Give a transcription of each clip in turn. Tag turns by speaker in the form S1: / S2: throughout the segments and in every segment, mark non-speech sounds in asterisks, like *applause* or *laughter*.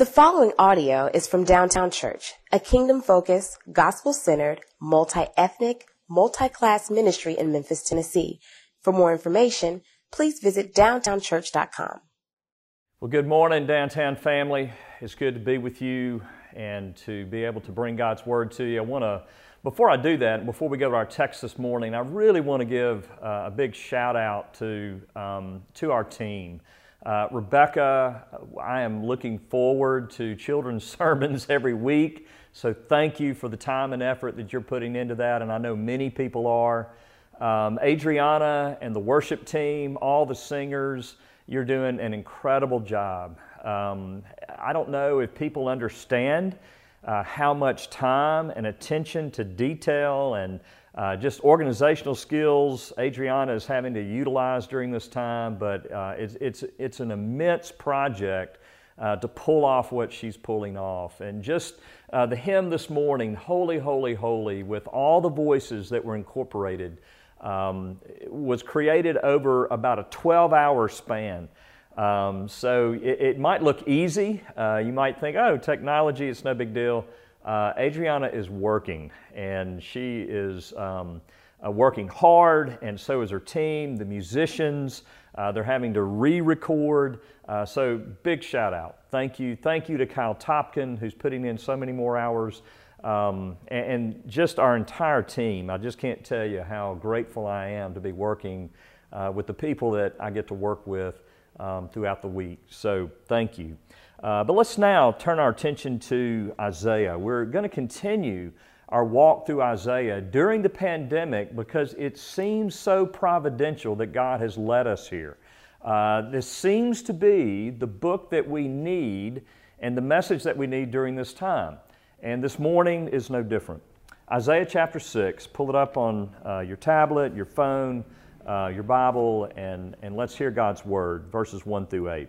S1: The following audio is from Downtown Church, a kingdom focused, gospel centered, multi ethnic, multi class ministry in Memphis, Tennessee. For more information, please visit downtownchurch.com.
S2: Well, good morning, Downtown family. It's good to be with you and to be able to bring God's Word to you. I want to, before I do that, before we go to our text this morning, I really want to give uh, a big shout out to, um, to our team. Uh, Rebecca, I am looking forward to children's *laughs* sermons every week. So thank you for the time and effort that you're putting into that, and I know many people are. Um, Adriana and the worship team, all the singers, you're doing an incredible job. Um, I don't know if people understand uh, how much time and attention to detail and uh, just organizational skills Adriana is having to utilize during this time, but uh, it's, it's, it's an immense project uh, to pull off what she's pulling off. And just uh, the hymn this morning, Holy, Holy, Holy, with all the voices that were incorporated, um, was created over about a 12 hour span. Um, so it, it, might look easy. Uh, you might think, oh, technology, it's no big deal. Uh, Adriana is working, and she is um, uh, working hard, and so is her team, the musicians. Uh, they're having to re record. Uh, so, big shout out. Thank you. Thank you to Kyle Topkin, who's putting in so many more hours, um, and, and, just our entire team. I just can't tell you how grateful I am to be working uh, with the people that I get to work with um, throughout the week. So, thank you. Uh, but let's now turn our attention to Isaiah. We're going to continue our walk through Isaiah during the pandemic because it seems so providential that God has led us here. Uh, this seems to be the book that we need and the message that we need during this time. And this morning is no different. Isaiah chapter 6, pull it up on uh, your tablet, your phone, uh, your Bible, and, and let's hear God's word, verses 1 through 8.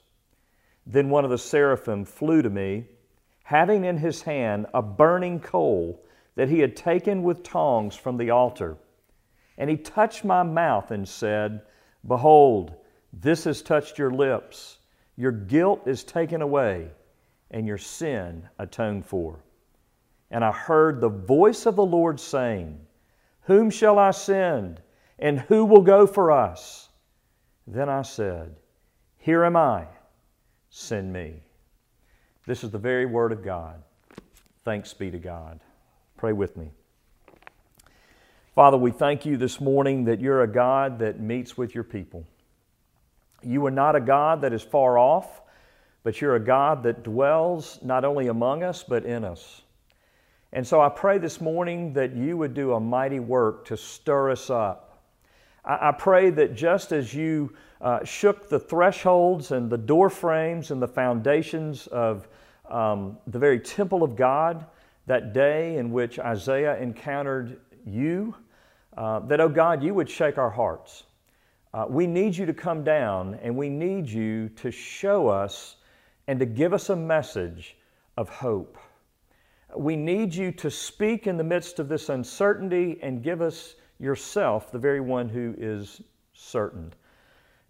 S2: Then one of the seraphim flew to me, having in his hand a burning coal that he had taken with tongs from the altar. And he touched my mouth and said, Behold, this has touched your lips. Your guilt is taken away, and your sin atoned for. And I heard the voice of the Lord saying, Whom shall I send, and who will go for us? Then I said, Here am I send me. This is the very word of God. Thanks be to God. Pray with me. Father, we thank you this morning that you're a God that meets with your people. You are not a God that is far off, but you're a God that dwells not only among us, but in us. And so I pray this morning that you would do a mighty work to stir us up. I, I pray that just as you uh, shook the thresholds and the door frames and the foundations of um, the very temple of God that day in which Isaiah encountered you, uh, that, oh God, you would shake our hearts. Uh, we need you to come down and we need you to show us and to give us a message of hope. We need you to speak in the midst of this uncertainty and give us yourself, the very one who is certain.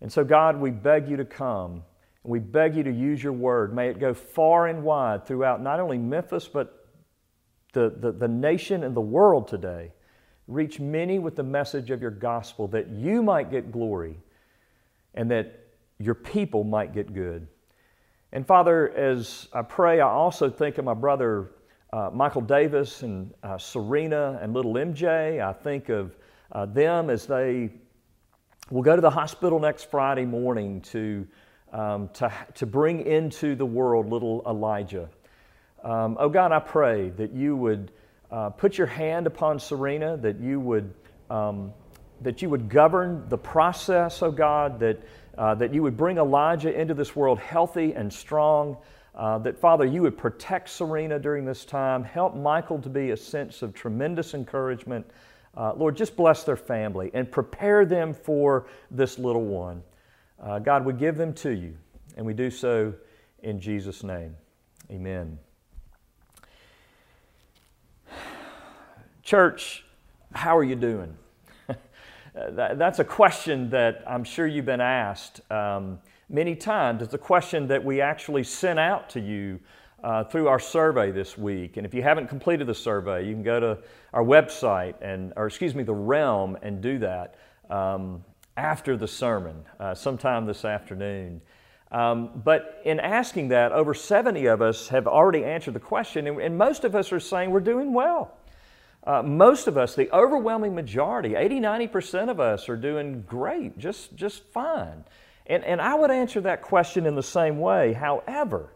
S2: And so, God, we beg you to come. We beg you to use your word. May it go far and wide throughout not only Memphis, but the, the, the nation and the world today. Reach many with the message of your gospel that you might get glory and that your people might get good. And Father, as I pray, I also think of my brother uh, Michael Davis and uh, Serena and little MJ. I think of uh, them as they will go to the hospital next Friday morning to, um, to, to bring into the world little Elijah. Um, oh God, I pray that you would uh, put your hand upon Serena, that you would, um, that you would govern the process, oh God, that, uh, that you would bring Elijah into this world healthy and strong. Uh, that, Father, you would protect Serena during this time. Help Michael to be a sense of tremendous encouragement. Uh, Lord, just bless their family and prepare them for this little one. Uh, God, we give them to you, and we do so in Jesus' name. Amen. Church, how are you doing? *laughs* That's a question that I'm sure you've been asked um, many times. It's a question that we actually sent out to you uh, through our survey this week. And if you haven't completed the survey, you can go to our website and, or excuse me, the Realm, and do that um, after the sermon, uh, sometime this afternoon. Um, but in asking that, over 70 of us have already answered the question, and, and most of us are saying we're doing well. Uh, most of us, the overwhelming majority, 80, 90% of us are doing great, just, just fine. And, and I would answer that question in the same way. However,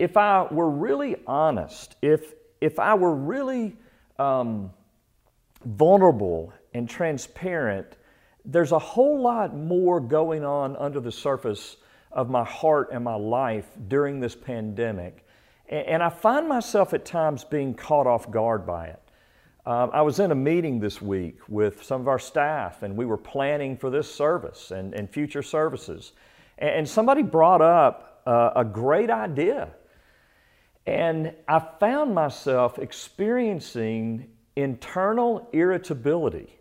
S2: if I were really honest, if, if I were really um, vulnerable and transparent, there's a whole lot more going on under the surface of my heart and my life during this pandemic. And, I find myself at times being caught off guard by it. Um, I was in a meeting this week with some of our staff, and we were planning for this service and, and future services. And, and somebody brought up uh, a great idea. And I found myself experiencing internal irritability.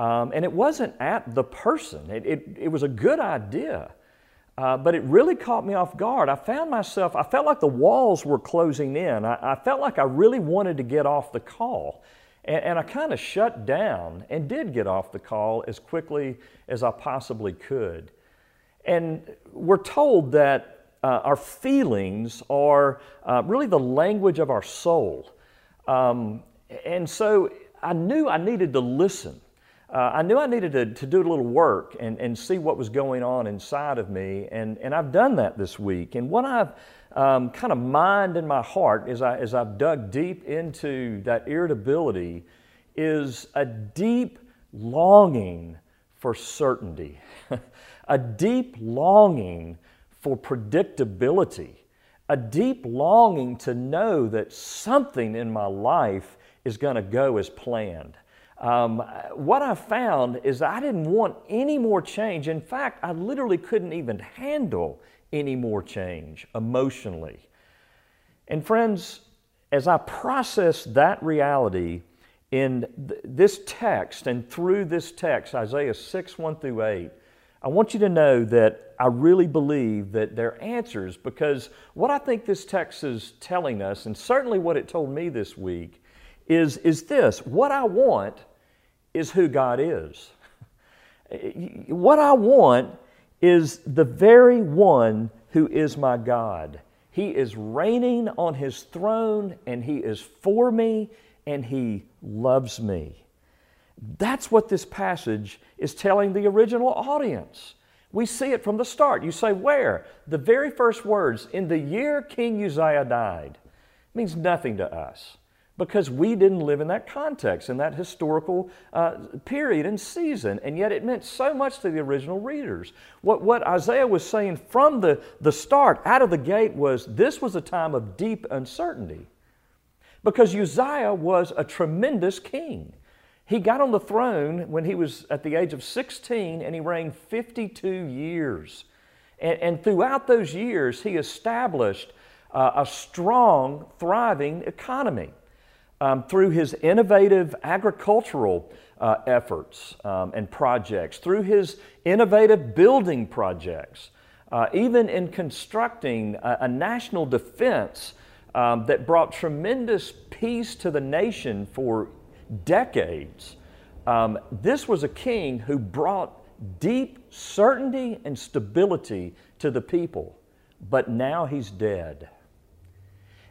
S2: Um, and it wasn't at the person, it, it, it was a good idea. Uh, but it really caught me off guard. I found myself, I felt like the walls were closing in. I, I felt like I really wanted to get off the call. And, and I kind of shut down and did get off the call as quickly as I possibly could. And we're told that uh, our feelings are uh, really the language of our soul. Um, and so I knew I needed to listen. Uh, I knew I needed to, to do a little work and, and see what was going on inside of me. And, and I've done that this week. And what I've um, kind of mined in my heart as, I, as I've dug deep into that irritability is a deep longing for certainty, *laughs* a deep longing for predictability, a deep longing to know that something in my life is going to go as planned. Um, what I found is I didn't want any more change. In fact, I literally couldn't even handle any more change emotionally. And friends, as I process that reality in th- this text and through this text, Isaiah 6, 1 through 8, I want you to know that I really believe that they're answers because what I think this text is telling us, and certainly what it told me this week, is, is this what I want is who God is. *laughs* what I want is the very one who is my God. He is reigning on his throne and he is for me and he loves me. That's what this passage is telling the original audience. We see it from the start. You say, where? The very first words, in the year King Uzziah died, means nothing to us because we didn't live in that context, in that historical uh, period and season. And yet it meant so much to the original readers. What, what Isaiah was saying from the, the start, out of the gate, was this was a time of deep uncertainty. Because Uzziah was a tremendous king. He got on the throne when he was at the age of 16 and he reigned 52 years. And, and throughout those years, he established uh, a strong, thriving economy um, through his innovative agricultural uh, efforts um, and projects, through his innovative building projects, uh, even in constructing a, a national defense um, that brought tremendous peace to the nation for decades. Um, this was a king who brought deep certainty and stability to the people, but now he's dead.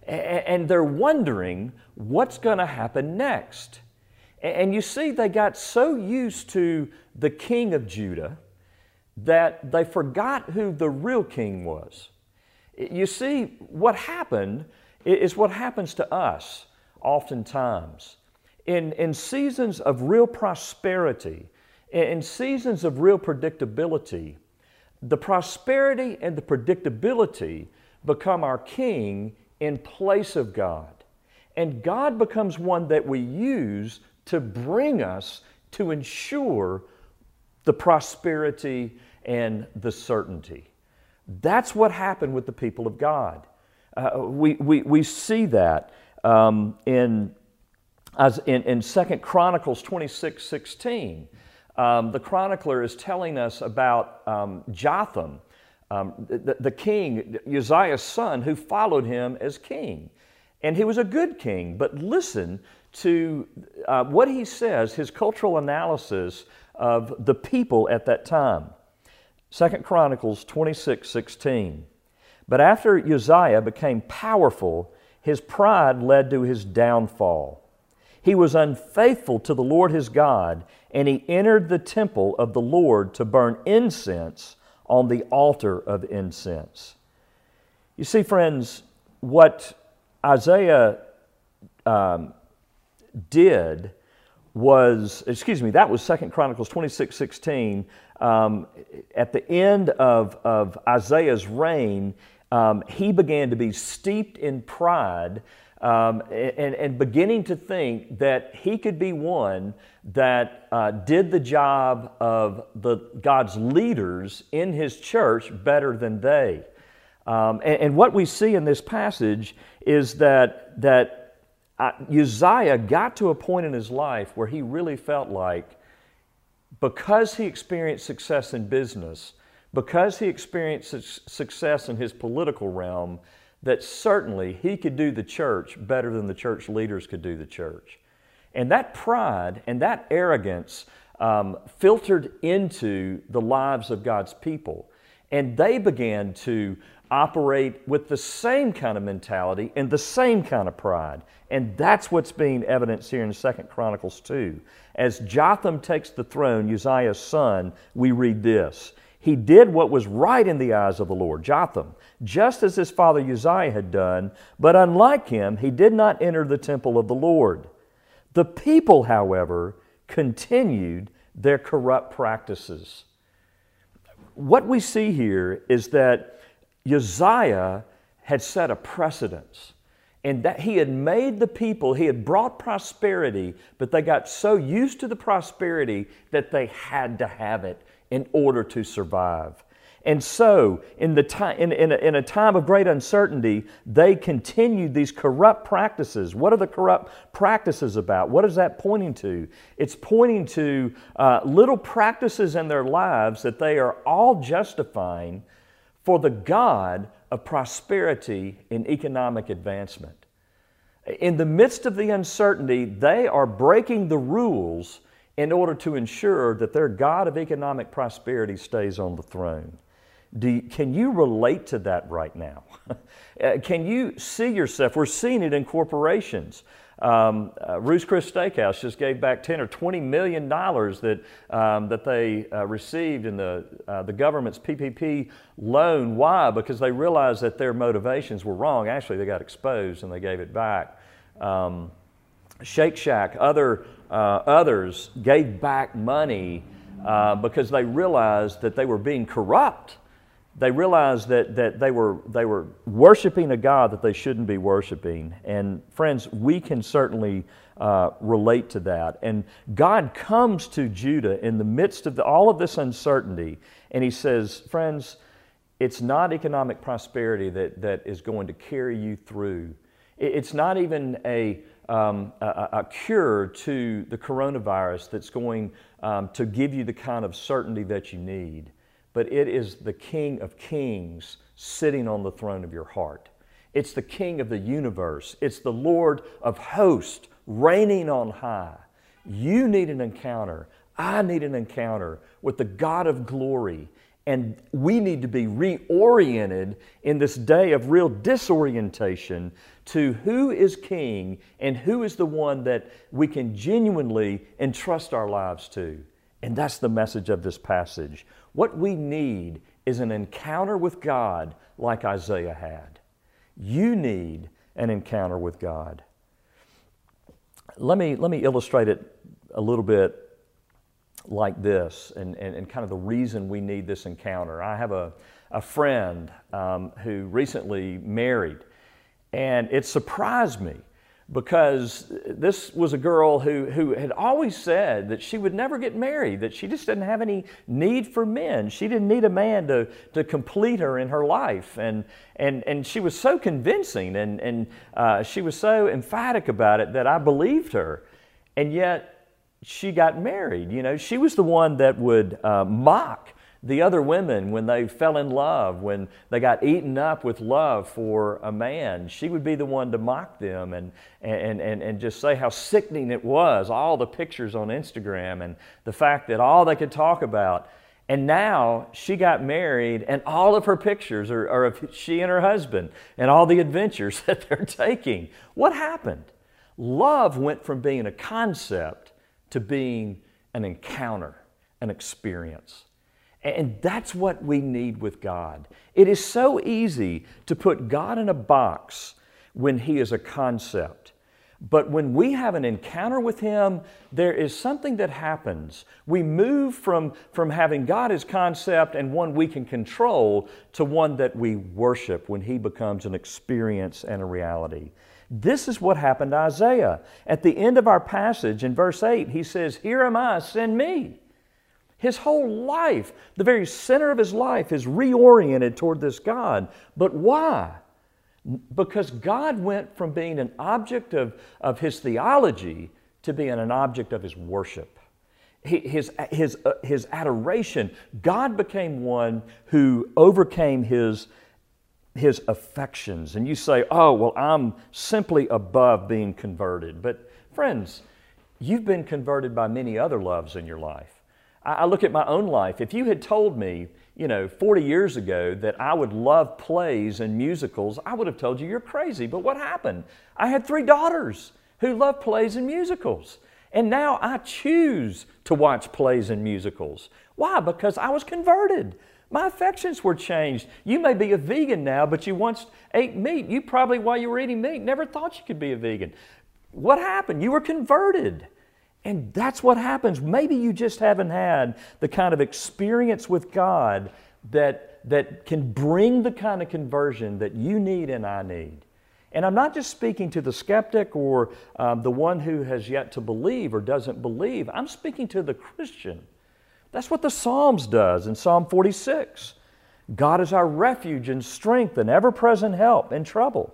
S2: and they're wondering what's going to happen next. And you see, they got so used to the king of Judah that they forgot who the real king was. You see, what happened is what happens to us oftentimes. In, in seasons of real prosperity, in seasons of real predictability, the prosperity and the predictability become our king in place of God. And God becomes one that we use to bring us to ensure the prosperity and the certainty. That's what happened with the people of God. Uh, we, we, we see that um, in, as in, in 2 Chronicles 26 16. Um, the chronicler is telling us about um, Jotham, um, the, the king, Uzziah's son, who followed him as king. And he was a good king, but listen to uh, what he says, his cultural analysis of the people at that time. Second Chronicles 26 16. But after Uzziah became powerful, his pride led to his downfall. He was unfaithful to the Lord his God, and he entered the temple of the Lord to burn incense on the altar of incense. You see, friends, what Isaiah um, did was, excuse me, that was Second Chronicles 26 16. Um, at the end of, of Isaiah's reign, um, he began to be steeped in pride um, and, and beginning to think that he could be one that uh, did the job of the, God's leaders in his church better than they. Um, and, and, what we see in this passage is that, that uh, Uzziah got to a point in his life where he really felt like because he experienced success in business, because he experienced success in his political realm, that certainly he could do the church better than the church leaders could do the church. And that pride and that arrogance um, filtered into the lives of God's people. And they began to operate with the same kind of mentality and the same kind of pride. And that's what's being evidenced here in Second Chronicles 2. As Jotham takes the throne, Uzziah's son, we read this. He did what was right in the eyes of the Lord, Jotham, just as his father Uzziah had done, but unlike him, he did not enter the temple of the Lord. The people, however, continued their corrupt practices. What we see here is that Uzziah had set a precedence and that he had made the people, he had brought prosperity, but they got so used to the prosperity that they had to have it in order to survive. And so, in, the time, in, in, a, in a time of great uncertainty, they continued these corrupt practices. What are the corrupt practices about? What is that pointing to? It's pointing to uh, little practices in their lives that they are all justifying for the God of prosperity and economic advancement. In the midst of the uncertainty, they are breaking the rules in order to ensure that their God of economic prosperity stays on the throne. You, can you relate to that right now? *laughs* Uh, can you see yourself? We're seeing it in corporations. Um, uh, Ruth's Chris Steakhouse just gave back 10 or 20 million dollars that, um, that they uh, received in the, uh, the government's PPP loan. Why? Because they realized that their motivations were wrong. Actually, they got exposed and they gave it back. Um, Shake Shack, other uh, others gave back money uh, because they realized that they were being corrupt. They realized that, that they, were, they were worshiping a God that they shouldn't be worshiping. And friends, we can certainly uh, relate to that. And God comes to Judah in the midst of the, all of this uncertainty, and He says, Friends, it's not economic prosperity that, that is going to carry you through. It's not even a um, a, a, cure to the coronavirus that's going um, to give you the kind of certainty that you need, but it is the King of Kings sitting on the throne of your heart. It's the King of the universe. It's the Lord of hosts reigning on high. You need an encounter. I need an encounter with the God of glory. And we need to be reoriented in this day of real disorientation to who is king and who is the one that we can genuinely entrust our lives to. And that's the message of this passage. What we need is an encounter with God like Isaiah had. You need an encounter with God. Let me, let me illustrate it a little bit like this and, and, and kind of the reason we need this encounter. I have a, a friend um, who recently married, and it surprised me because this was a girl who, who had always said that she would never get married, that she just didn't have any need for men. She didn't need a man to, to complete her in her life. And, and, and she was so convincing and, and uh, she was so emphatic about it that I believed her. And yet she got married. You know, she was the one that would uh, mock the other women when they fell in love, when they got eaten up with love for a man, she would be the one to mock them and, and, and, and just say how sickening it was, all the pictures on Instagram and the fact that all they could talk about. And now she got married, and all of her pictures are, are of she and her husband and all the adventures *laughs* that they're taking. What happened? Love went from being a concept to being an encounter, an experience. And that's what we need with God. It is so easy to put God in a box when He is a concept. But when we have an encounter with Him, there is something that happens. We move from, from having God as concept and one we can control to one that we worship when He becomes an experience and a reality. This is what happened to Isaiah. At the end of our passage in verse 8, he says, Here am I, send me. His whole life, the very center of his life, is reoriented toward this God. But why? Because God went from being an object of, of his theology to being an object of his worship. His, his, uh, his adoration. God became one who overcame his, his affections. And you say, oh, well, I'm simply above being converted. But friends, you've been converted by many other loves in your life. I look at my own life. If you had told me, you know, 40 years ago that I would love plays and musicals, I would have told you you're crazy. But what happened? I had three daughters who love plays and musicals. And now I choose to watch plays and musicals. Why? Because I was converted. My affections were changed. You may be a vegan now, but you once ate meat. You probably, while you were eating meat, never thought you could be a vegan. What happened? You were converted. And that's what happens. Maybe you just haven't had the kind of experience with God that, that can bring the kind of conversion that you need and I need. And I'm not just speaking to the skeptic or um, the one who has yet to believe or doesn't believe. I'm speaking to the Christian. That's what the Psalms does in Psalm 46. God is our refuge and strength and ever present help in trouble.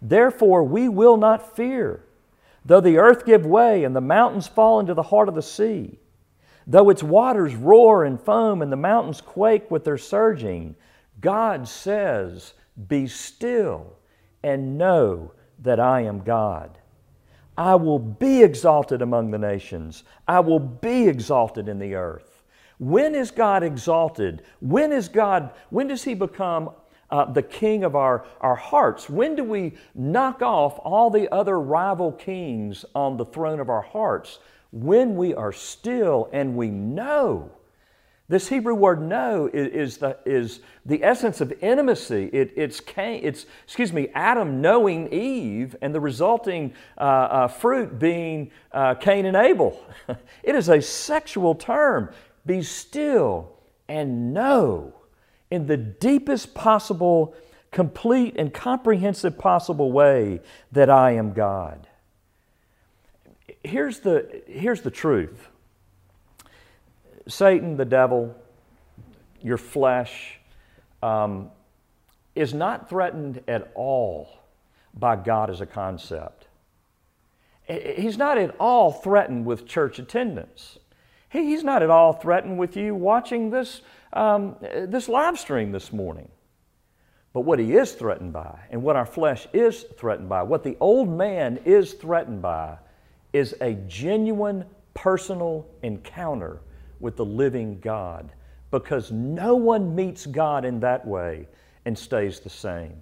S2: Therefore, we will not fear. Though the earth give way and the mountains fall into the heart of the sea, though its waters roar and foam and the mountains quake with their surging, God says, Be still and know that I am God. I will be exalted among the nations, I will be exalted in the earth. When is God exalted? When is God, when does He become uh, the king of our, our hearts? When do we knock off all the other rival kings on the throne of our hearts? When we are still and we know. This Hebrew word know is, is, the, is the essence of intimacy. It, it's, it's, excuse me, Adam knowing Eve and the resulting uh, uh, fruit being uh, Cain and Abel. *laughs* it is a sexual term. Be still and know in the deepest possible, complete, and comprehensive possible way that I am God. Here's the, here's the truth Satan, the devil, your flesh, um, is not threatened at all by God as a concept. He's not at all threatened with church attendance. He's not at all threatened with you watching this um, this live stream this morning. But what he is threatened by, and what our flesh is threatened by, what the old man is threatened by, is a genuine personal encounter with the living God, because no one meets God in that way and stays the same.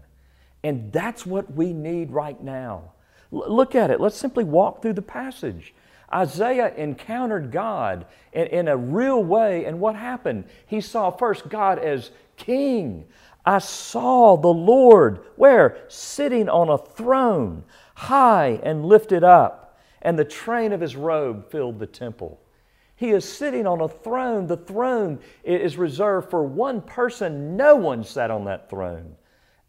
S2: And that's what we need right now. L- look at it. Let's simply walk through the passage. Isaiah encountered God in, in, a real way, and what happened? He saw first God as king. I saw the Lord, where? Sitting on a throne, high and lifted up, and the train of his robe filled the temple. He is sitting on a throne. The throne is reserved for one person. No one sat on that throne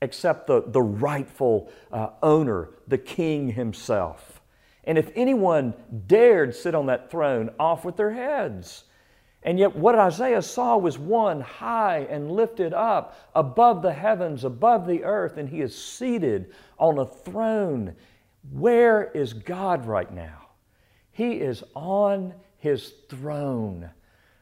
S2: except the, the rightful uh, owner, the king himself. And if anyone dared sit on that throne, off with their heads. And yet, what Isaiah saw was one high and lifted up above the heavens, above the earth, and he is seated on a throne. Where is God right now? He is on his throne.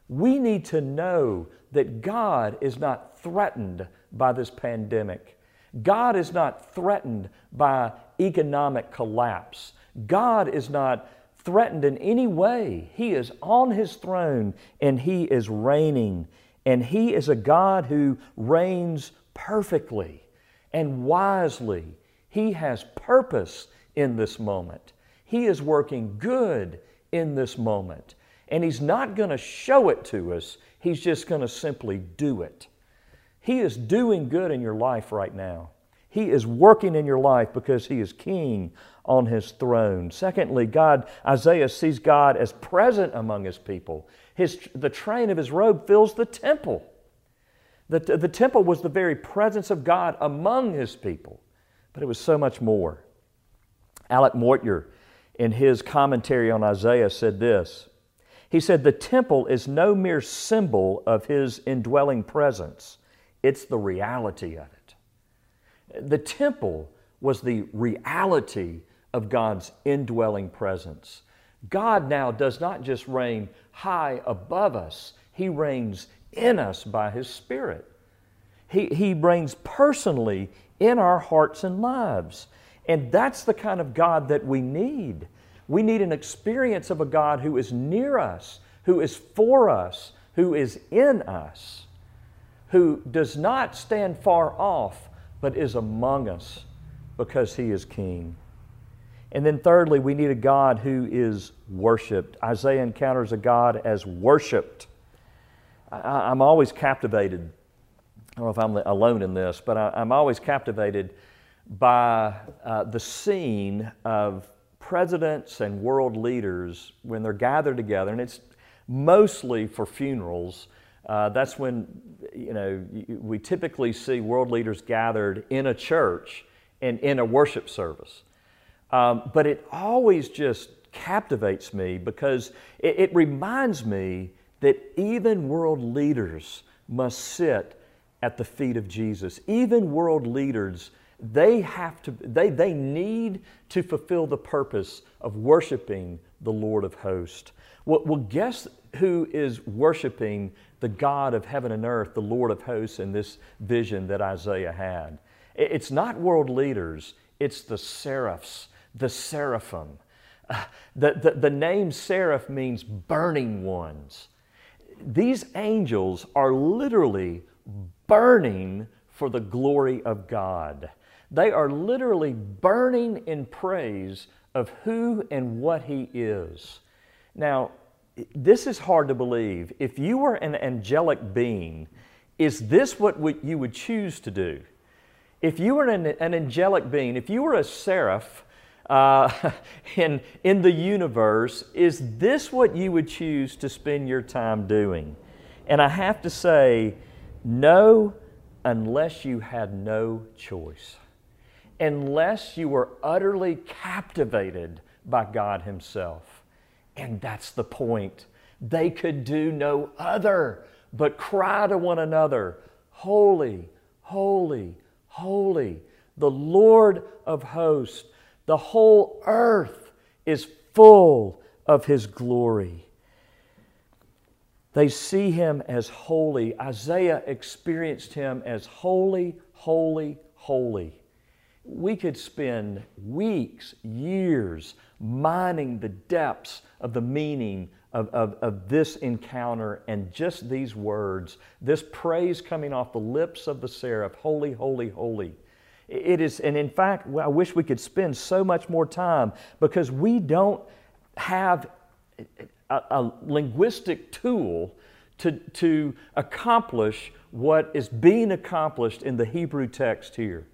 S2: We need to know that God is not threatened by this pandemic. God is not threatened by economic collapse. God is not threatened in any way. He is on his throne and he is reigning. And he is a God who reigns perfectly and wisely. He has purpose in this moment. He is working good in this moment. And He's not going to show it to us, He's just going to simply do it. He is doing good in your life right now. He is working in your life because He is king on His throne. Secondly, God, Isaiah sees God as present among His people. His, the train of His robe fills the temple. The, the temple was the very presence of God among His people, but it was so much more. Alec Motyer, in his commentary on Isaiah, said this He said, The temple is no mere symbol of his indwelling presence, it's the reality of it. The temple was the reality of God's indwelling presence. God now does not just reign high above us, He reigns in us by His Spirit. He, he reigns personally in our hearts and lives. And that's the kind of God that we need. We need an experience of a God who is near us, who is for us, who is in us, who does not stand far off, but is among us because He is King. And then, thirdly, we need a God who is worshiped. Isaiah encounters a God as worshiped. I, am always captivated. I don't know if I'm alone in this, but I, am always captivated by uh, the scene of presidents and world leaders when they're gathered together, and it's mostly for funerals. Uh, that's when you know we typically see world leaders gathered in a church and in a worship service. Um, but it always just captivates me because it, it reminds me that even world leaders must sit at the feet of Jesus. Even world leaders they have to they, they need to fulfill the purpose of worshiping the lord of hosts well, well guess who is worshiping the god of heaven and earth the lord of hosts in this vision that isaiah had it's not world leaders it's the seraphs the seraphim uh, *laughs* the, the, the name seraph means burning ones these angels are literally burning for the glory of god they are literally burning in praise of who and what He is. Now, this is hard to believe. If you were an angelic being, is this what you would choose to do? If you were an, an angelic being, if you were a seraph uh, *laughs* in, in the universe, is this what you would choose to spend your time doing? And I have to say, no, unless you had no choice unless you were utterly captivated by God Himself. And that's the point. They could do no other but cry to one another, Holy, holy, holy, the Lord of hosts. The whole earth is full of His glory. They see Him as holy. Isaiah experienced Him as holy, holy, holy. We could spend weeks, years mining the depths of the meaning of, of, of this encounter and just these words, this praise coming off the lips of the seraph Holy, holy, holy. It is, and in fact, I wish we could spend so much more time because we don't have a, a linguistic tool to, to accomplish what is being accomplished in the Hebrew text here.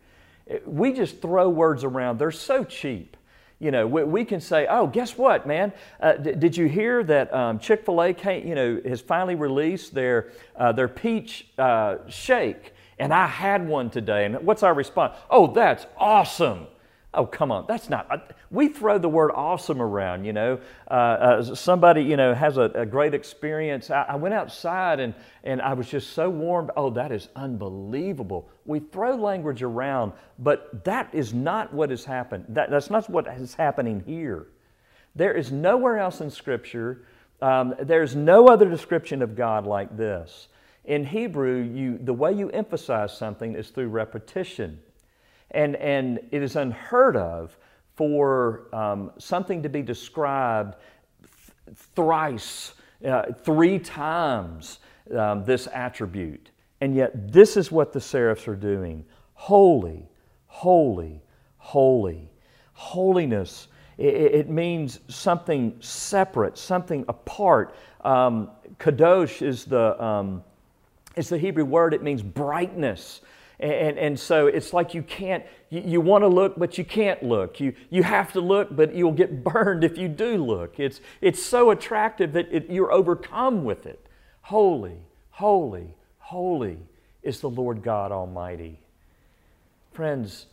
S2: We just throw words around, they're so cheap. You know, we, we can say, oh, guess what, man? Uh, d- did you hear that um, Chick fil A you know, has finally released their, uh, their peach uh, shake? And I had one today. And what's our response? Oh, that's awesome. Oh, come on. That's not. We throw the word awesome around, you know. Uh, uh, somebody, you know, has a, a great experience. I, I, went outside and, and I was just so warmed. Oh, that is unbelievable. We throw language around, but that is not what has happened. That, that's not what is happening here. There is nowhere else in Scripture, um, there's no other description of God like this. In Hebrew, you, the way you emphasize something is through repetition. And, and it is unheard of for um, something to be described th- thrice, uh, three times um, this attribute. And yet, this is what the seraphs are doing holy, holy, holy. Holiness, it, it means something separate, something apart. Um, kadosh is the, is the Hebrew word, it means brightness. And, and so it's like you can't, you, you want to look, but you can't look. You, you have to look, but you'll get *laughs* burned if you do look. It's, it's so attractive that it, you're overcome with it. Holy, holy, holy is the Lord God Almighty. Friends,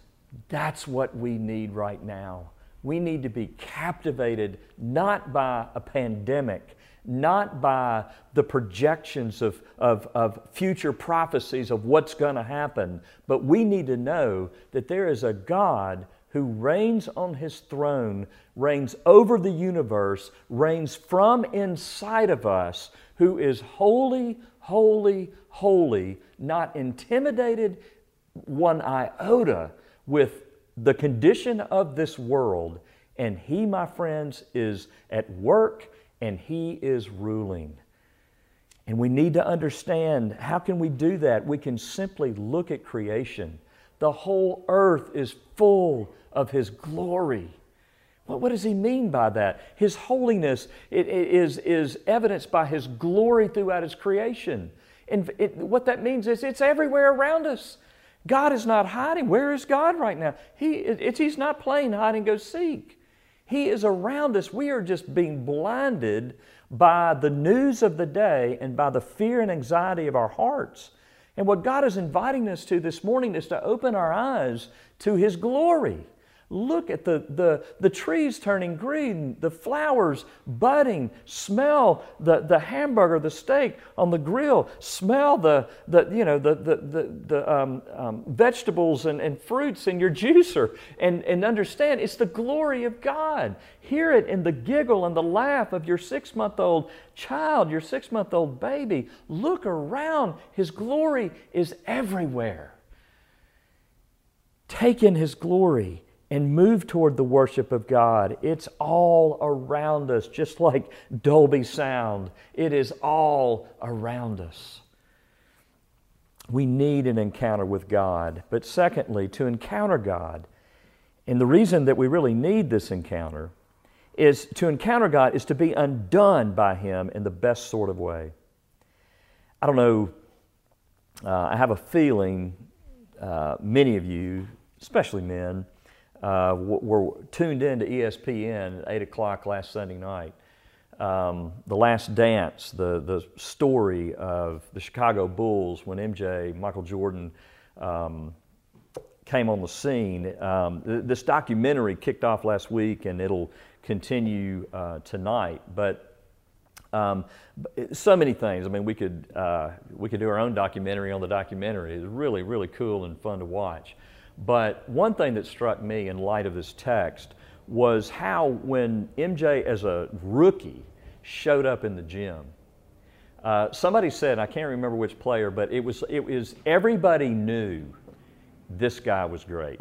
S2: that's what we need right now. We need to be captivated not by a pandemic, not by the projections of, of, of future prophecies of what's going to happen, but we need to know that there is a God who reigns on his throne, reigns over the universe, reigns from inside of us, who is holy, holy, holy, not intimidated one iota with the condition of this world. And he, my friends, is at work and He is ruling. And we need to understand how can we do that? We can simply look at creation. The whole earth is full of His glory. Well, what does he mean by that? His holiness is, is evidenced by his glory throughout his creation. And it, what that means is it's everywhere around us. God is not hiding. Where is God right now? He, it, he's not playing hide and go seek. He is around us. We are just being blinded by the news of the day and by the fear and anxiety of our hearts. And what God is inviting us to this morning is to open our eyes to His glory. Look at the, the, the trees turning green, the flowers budding. Smell the, the hamburger, the steak on the grill. Smell the, the, you know, the, the, the, the um, um, vegetables and, and fruits in your juicer. And, and understand it's the glory of God. Hear it in the giggle and the laugh of your six month old child, your six month old baby. Look around. His glory is everywhere. Take in His glory and move toward the worship of God. It's all around us, just like Dolby Sound. It is all around us. We need an encounter with God. But secondly, to encounter God, and the reason that we really need this encounter is to encounter God is to be undone by Him in the best sort of way. I don't know, uh, I have a feeling uh, many of you, especially men, uh, were tuned in to ESPN at 8 o'clock last Sunday night. Um, the Last Dance, the, the story of the Chicago Bulls when MJ, Michael Jordan, um, came on the scene. Um, th- this documentary kicked off last week and it'll continue uh, tonight. But um, so many things. I mean, we could, uh, we could do our own documentary on the documentary. It's really, really cool and fun to watch. But one thing that struck me in light of this text was how when MJ, as a rookie, showed up in the gym, uh, somebody said, I can't remember which player, but it was, it was everybody knew this guy was great.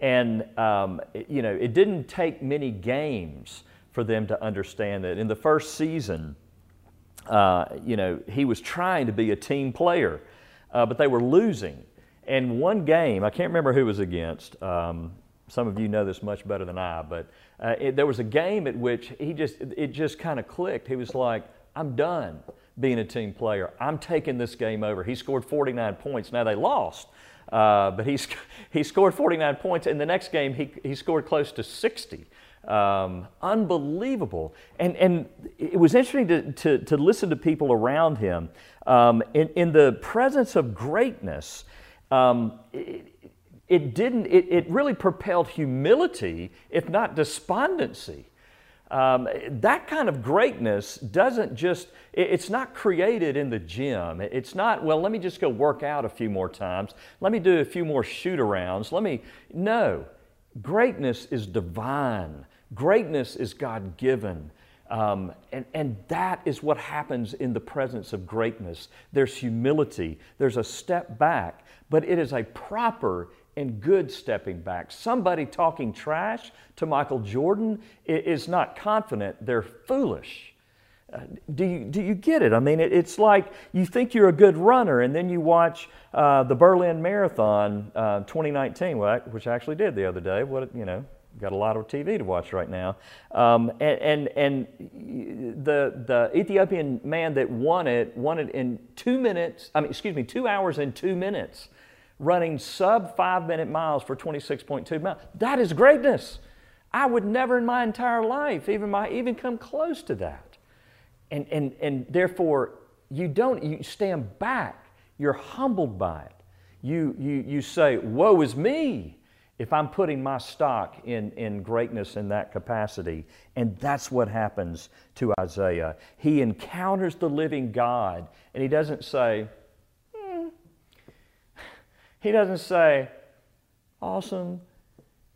S2: And, um, it, you know, it didn't take many games for them to understand that. In the first season, uh, you know, he was trying to be a team player, uh, but they were losing. And one game, I can't remember who was against. Um, some of you know this much better than I, but uh, it, there was a game at which he just it just kind of clicked. He was like, "I'm done being a team player. I'm taking this game over." He scored 49 points. Now they lost, uh, but he he scored 49 points. In the next game, he he scored close to 60. Um, unbelievable. And, and it was interesting to, to, to listen to people around him. Um, in, in the presence of greatness, um, it, it, didn't, it, it really propelled humility, if not despondency. Um, that kind of greatness doesn't just, it's not created in the gym. It's not, well, let me just go work out a few more times. Let me do a few more shoot arounds. Let me, no. Greatness is divine. Greatness is God given. Um, and, and that is what happens in the presence of greatness. There's humility, there's a step back, but it is a proper and good stepping back. Somebody talking trash to Michael Jordan is not confident, they're foolish. Uh, do, you, do you get it? I mean, it, it's like you think you're a good runner, and then you watch uh, the Berlin Marathon uh, 2019, which I actually did the other day. What, you know, got a lot of TV to watch right now. Um, and, and, and the, the Ethiopian man that won it won it in two minutes, I mean, excuse me, two hours and two minutes, running sub five minute miles for 26.2 miles. That is greatness. I would never in my entire life even, my, even come close to that. And, and, and therefore, you don't, you stand back. You're humbled by it. You, you, you say, Woe is me if I'm putting my stock in, in greatness in that capacity. And that's what happens to Isaiah. He encounters the living God, and he doesn't say. He doesn't say, awesome.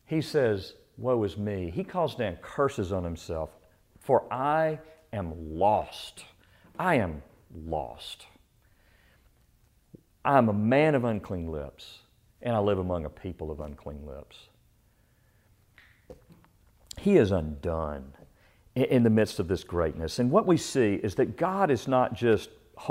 S2: He says, woe is me. He calls down curses on himself, for I am lost. I am lost. I am a man of unclean lips and I live among a people of unclean lips. He is undone in the midst of this greatness. And what we see is that God is not just,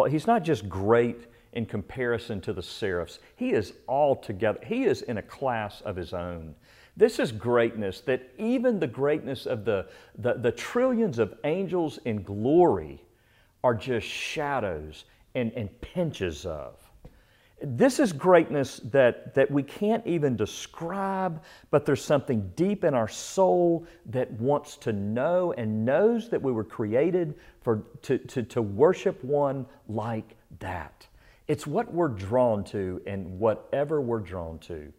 S2: He's not just great in comparison to the seraphs. He is altogether, He is in a class of His own. This is greatness that even the greatness of the, the, the trillions of angels in glory are just shadows and, and pinches of. This is greatness that, that we can't even describe, but there's something deep in our soul that wants to know and knows that we were created for, to, to, to worship one like that. It's what we're drawn to and whatever we're drawn to.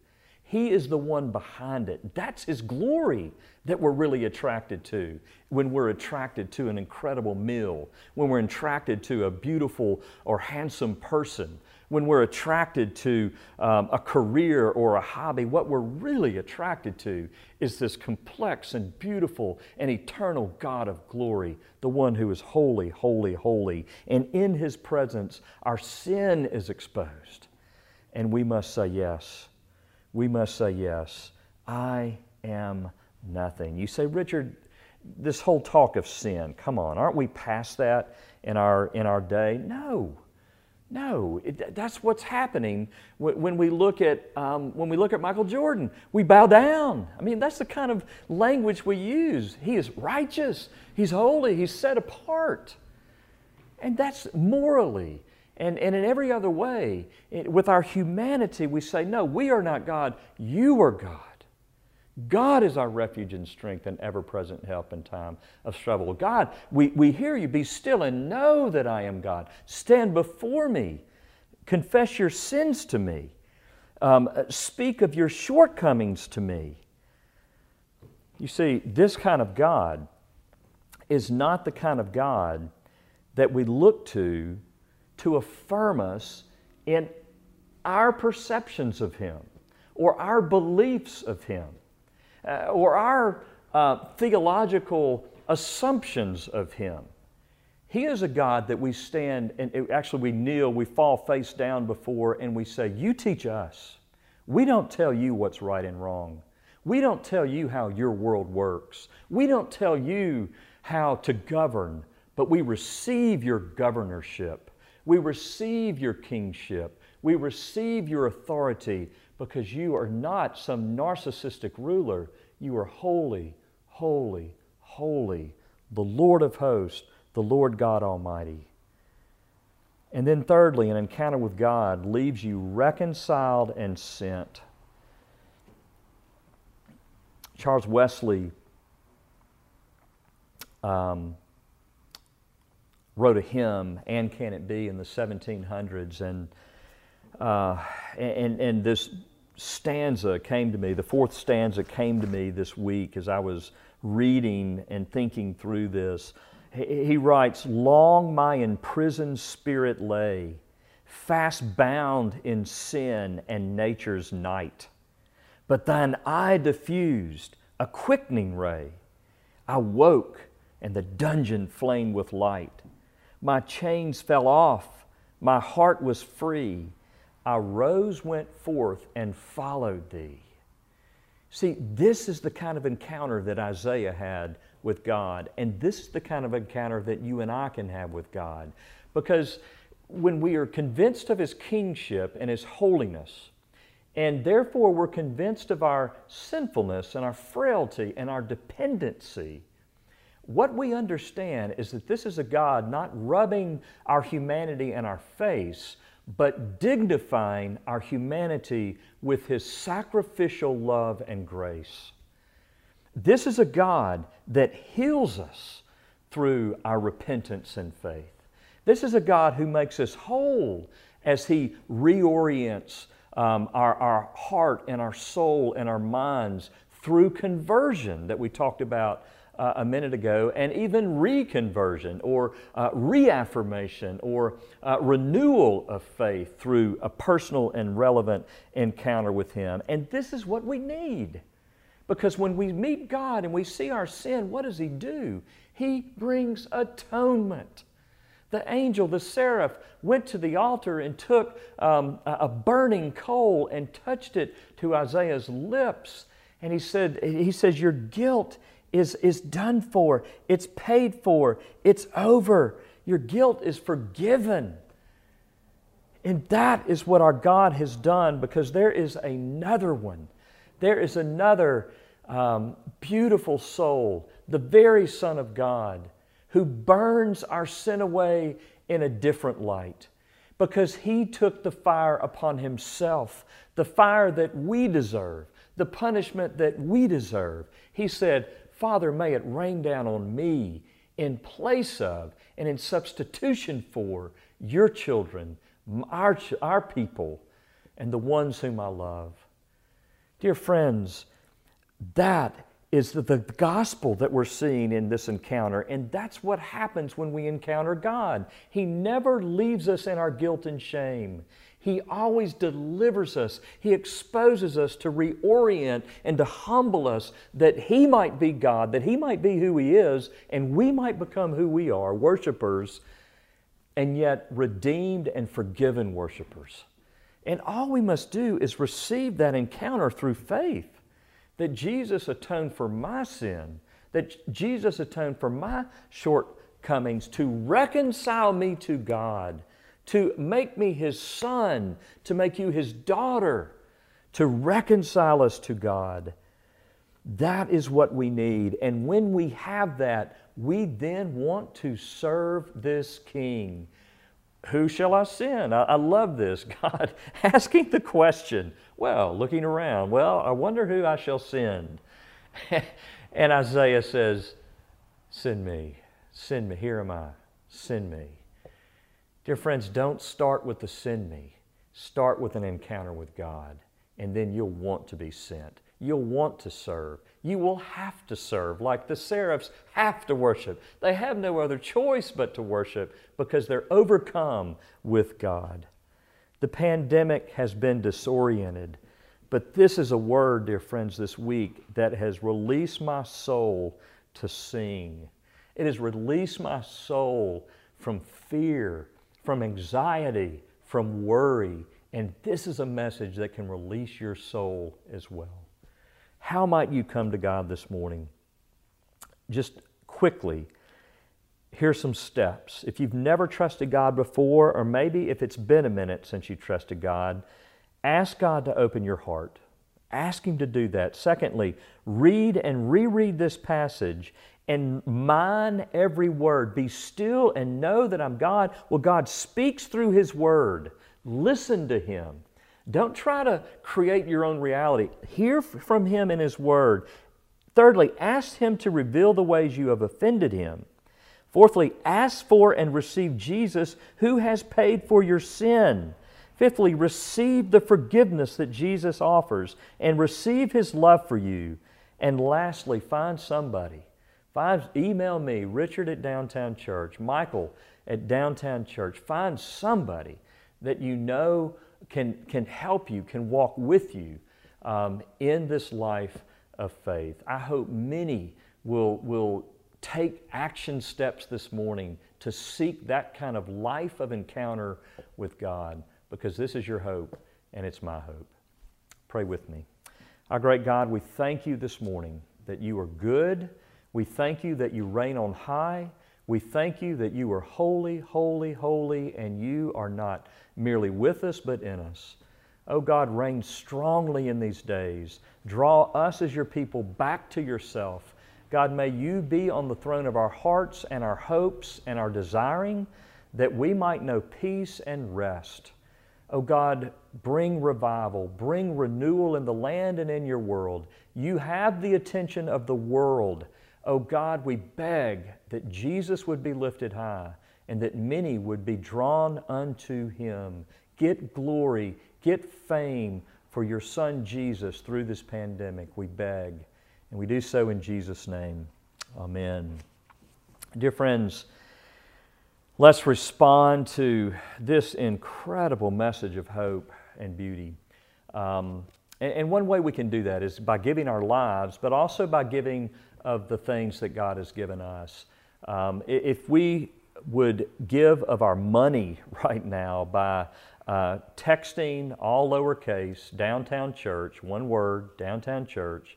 S2: He is the one behind it. That's His glory that we're really attracted to when we're attracted to an incredible meal, when we're attracted to a beautiful or handsome person, when we're attracted to um, a career or a hobby, what we're really attracted to is this complex and beautiful and eternal God of glory, the one who is holy, holy, holy. And in his presence, our sin is exposed. And we must say yes. We must say yes. I am nothing. You say, Richard, this whole talk of sin, come on, aren't we past that in our, in our day? No. No, it, that's what's happening when we look at um, when we look at Michael Jordan. We bow down. I mean, that's the kind of language we use. He is righteous. He's holy. He's set apart, and that's morally and, and in every other way. It, with our humanity, we say, "No, we are not God. You are God." God is our refuge and strength and ever present help in time of trouble. God, we, we hear you. Be still and know that I am God. Stand before me. Confess your sins to me. Um, speak of your shortcomings to me. You see, this kind of God is not the kind of God that we look to to affirm us in our perceptions of Him or our beliefs of Him uh, or our uh, theological assumptions of Him. He is a God that we stand and actually we kneel, we fall face down before, and we say, You teach us. We don't tell you what's right and wrong. We don't tell you how your world works. We don't tell you how to govern, but we receive your governorship. We receive your kingship. We receive your authority because you are not some narcissistic ruler. You are holy, holy, holy, the Lord of hosts, the Lord God Almighty. And then, thirdly, an encounter with God leaves you reconciled and sent. Charles Wesley um, wrote a hymn, And Can It Be, in the 1700s. And, uh, and, and this stanza came to me, the fourth stanza came to me this week as I was reading and thinking through this. He writes, Long my imprisoned spirit lay, fast bound in sin and nature's night. But thine eye diffused a quickening ray. I woke, and the dungeon flamed with light. My chains fell off, my heart was free. I rose, went forth, and followed thee. See, this is the kind of encounter that Isaiah had with God, and this is the kind of encounter that you and I can have with God. Because when we are convinced of His kingship and His holiness, and therefore, we're convinced of our sinfulness and our frailty and our dependency. What we understand is that this is a God not rubbing our humanity in our face, but dignifying our humanity with His sacrificial love and grace. This is a God that heals us through our repentance and faith. This is a God who makes us whole as He reorients um, our, our heart and our soul and our minds through conversion that we talked about uh, a minute ago, and even reconversion or uh, reaffirmation or uh, renewal of faith through a personal and relevant encounter with Him. And this is what we need. Because when we meet God and we see our sin, what does He do? He brings atonement. The angel, the seraph, went to the altar and took um, a burning coal and touched it to Isaiah's lips. And he said, he says, Your guilt is, is done for, it's paid for, it's over. Your guilt is forgiven. And that is what our God has done because there is another one. There is another um, beautiful soul, the very Son of God who burns our sin away in a different light because he took the fire upon himself, the fire that we deserve, the punishment that we deserve. He said, Father, may it rain down on me in place of and in substitution for your children, our, our people, and the ones whom I love. Dear friends, that is the, the gospel that we're seeing in this encounter. And that's what happens when we encounter God. He never leaves us in our guilt and shame. He always delivers us. He exposes us to reorient and to humble us that He might be God, that He might be who He is, and we might become who we are, worshipers, and yet redeemed and forgiven worshipers. And all we must do is receive that encounter through faith that Jesus atoned for my sin, that Jesus atoned for my shortcomings to reconcile me to God, to make me His son, to make you His daughter, to reconcile us to God. That is what we need. And when we have that, we then want to serve this King. Who shall I send? I, I love this. *laughs* God asking the question well, looking around, well, I wonder who I shall send. *laughs* and Isaiah says, Send me, send me, here am I, send me. Dear friends, don't start with the send me. Start with an encounter with God, and then you'll want to be sent. You'll want to serve. You will have to serve, like the seraphs have to worship. They have no other choice but to worship because they're overcome with God. The pandemic has been disoriented, but this is a word, dear friends, this week that has released my soul to sing. It has released my soul from fear, from anxiety, from worry, and this is a message that can release your soul as well. How might you come to God this morning? Just quickly, here's some steps. If you've never trusted God before, or maybe if it's been a minute since you trusted God, ask God to open your heart. Ask Him to do that. Secondly, read and reread this passage and mine every word. Be still and know that I'm God. Well, God speaks through His Word. Listen to Him. Don't try to create your own reality. Hear from Him in His Word. Thirdly, ask Him to reveal the ways you have offended Him. Fourthly, ask for and receive Jesus who has paid for your sin. Fifthly, receive the forgiveness that Jesus offers and receive His love for you. And lastly, find somebody. Find, email me, Richard at Downtown Church, Michael at Downtown Church. Find somebody that you know can, can help you, can walk with you um, in this life of faith. I hope many will, will take action steps this morning to seek that kind of life of encounter with God because this is your hope and it's my hope. Pray with me. Our great God, we thank you this morning that you are good. We thank you that you reign on high. We thank you that you are holy, holy, holy, and you are not merely with us, but in us. Oh God, reign strongly in these days. Draw us as your people back to yourself. God, may you be on the throne of our hearts and our hopes and our desiring that we might know peace and rest. Oh God, bring revival, bring renewal in the land and in your world. You have the attention of the world. Oh God, we beg that Jesus would be lifted high and that many would be drawn unto him. Get glory, get fame for your Son Jesus through this pandemic, we beg. And we do so in Jesus' name. Amen. Dear friends, let's respond to this incredible message of hope and beauty. Um, and, and one way we can do that is by giving our lives, but also by giving of the things that God has given us. Um, if we would give of our money *laughs* right now by uh, texting all lowercase downtown church, one word, downtown church,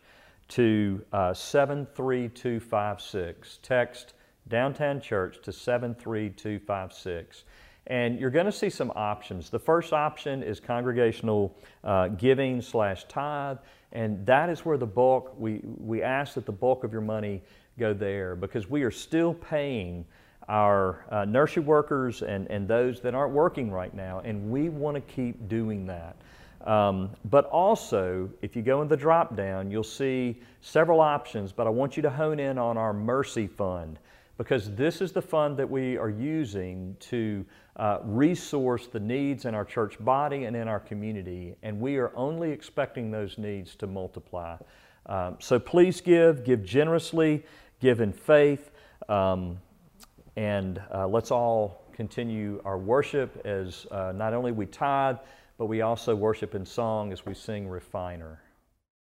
S2: to uh, 73256. Text downtown church to 73256. And you're going to see some options. The first option is congregational uh, giving slash tithe, and that is where the bulk, we, we ask that the bulk of your money go there because we are still paying our uh, nursery workers and, and those that aren't working right now, and we want to keep doing that. Um, but also, if you go in the drop down, you'll see several options, but I want you to hone in on our Mercy Fund because this is the fund that we are using to uh, resource the needs in our church body and in our community, and we are only expecting those needs to multiply. Um, so please give, give generously, give in faith. Um, and uh, let's all continue our worship as uh, not only we tithe, but we also worship in song as we sing Refiner.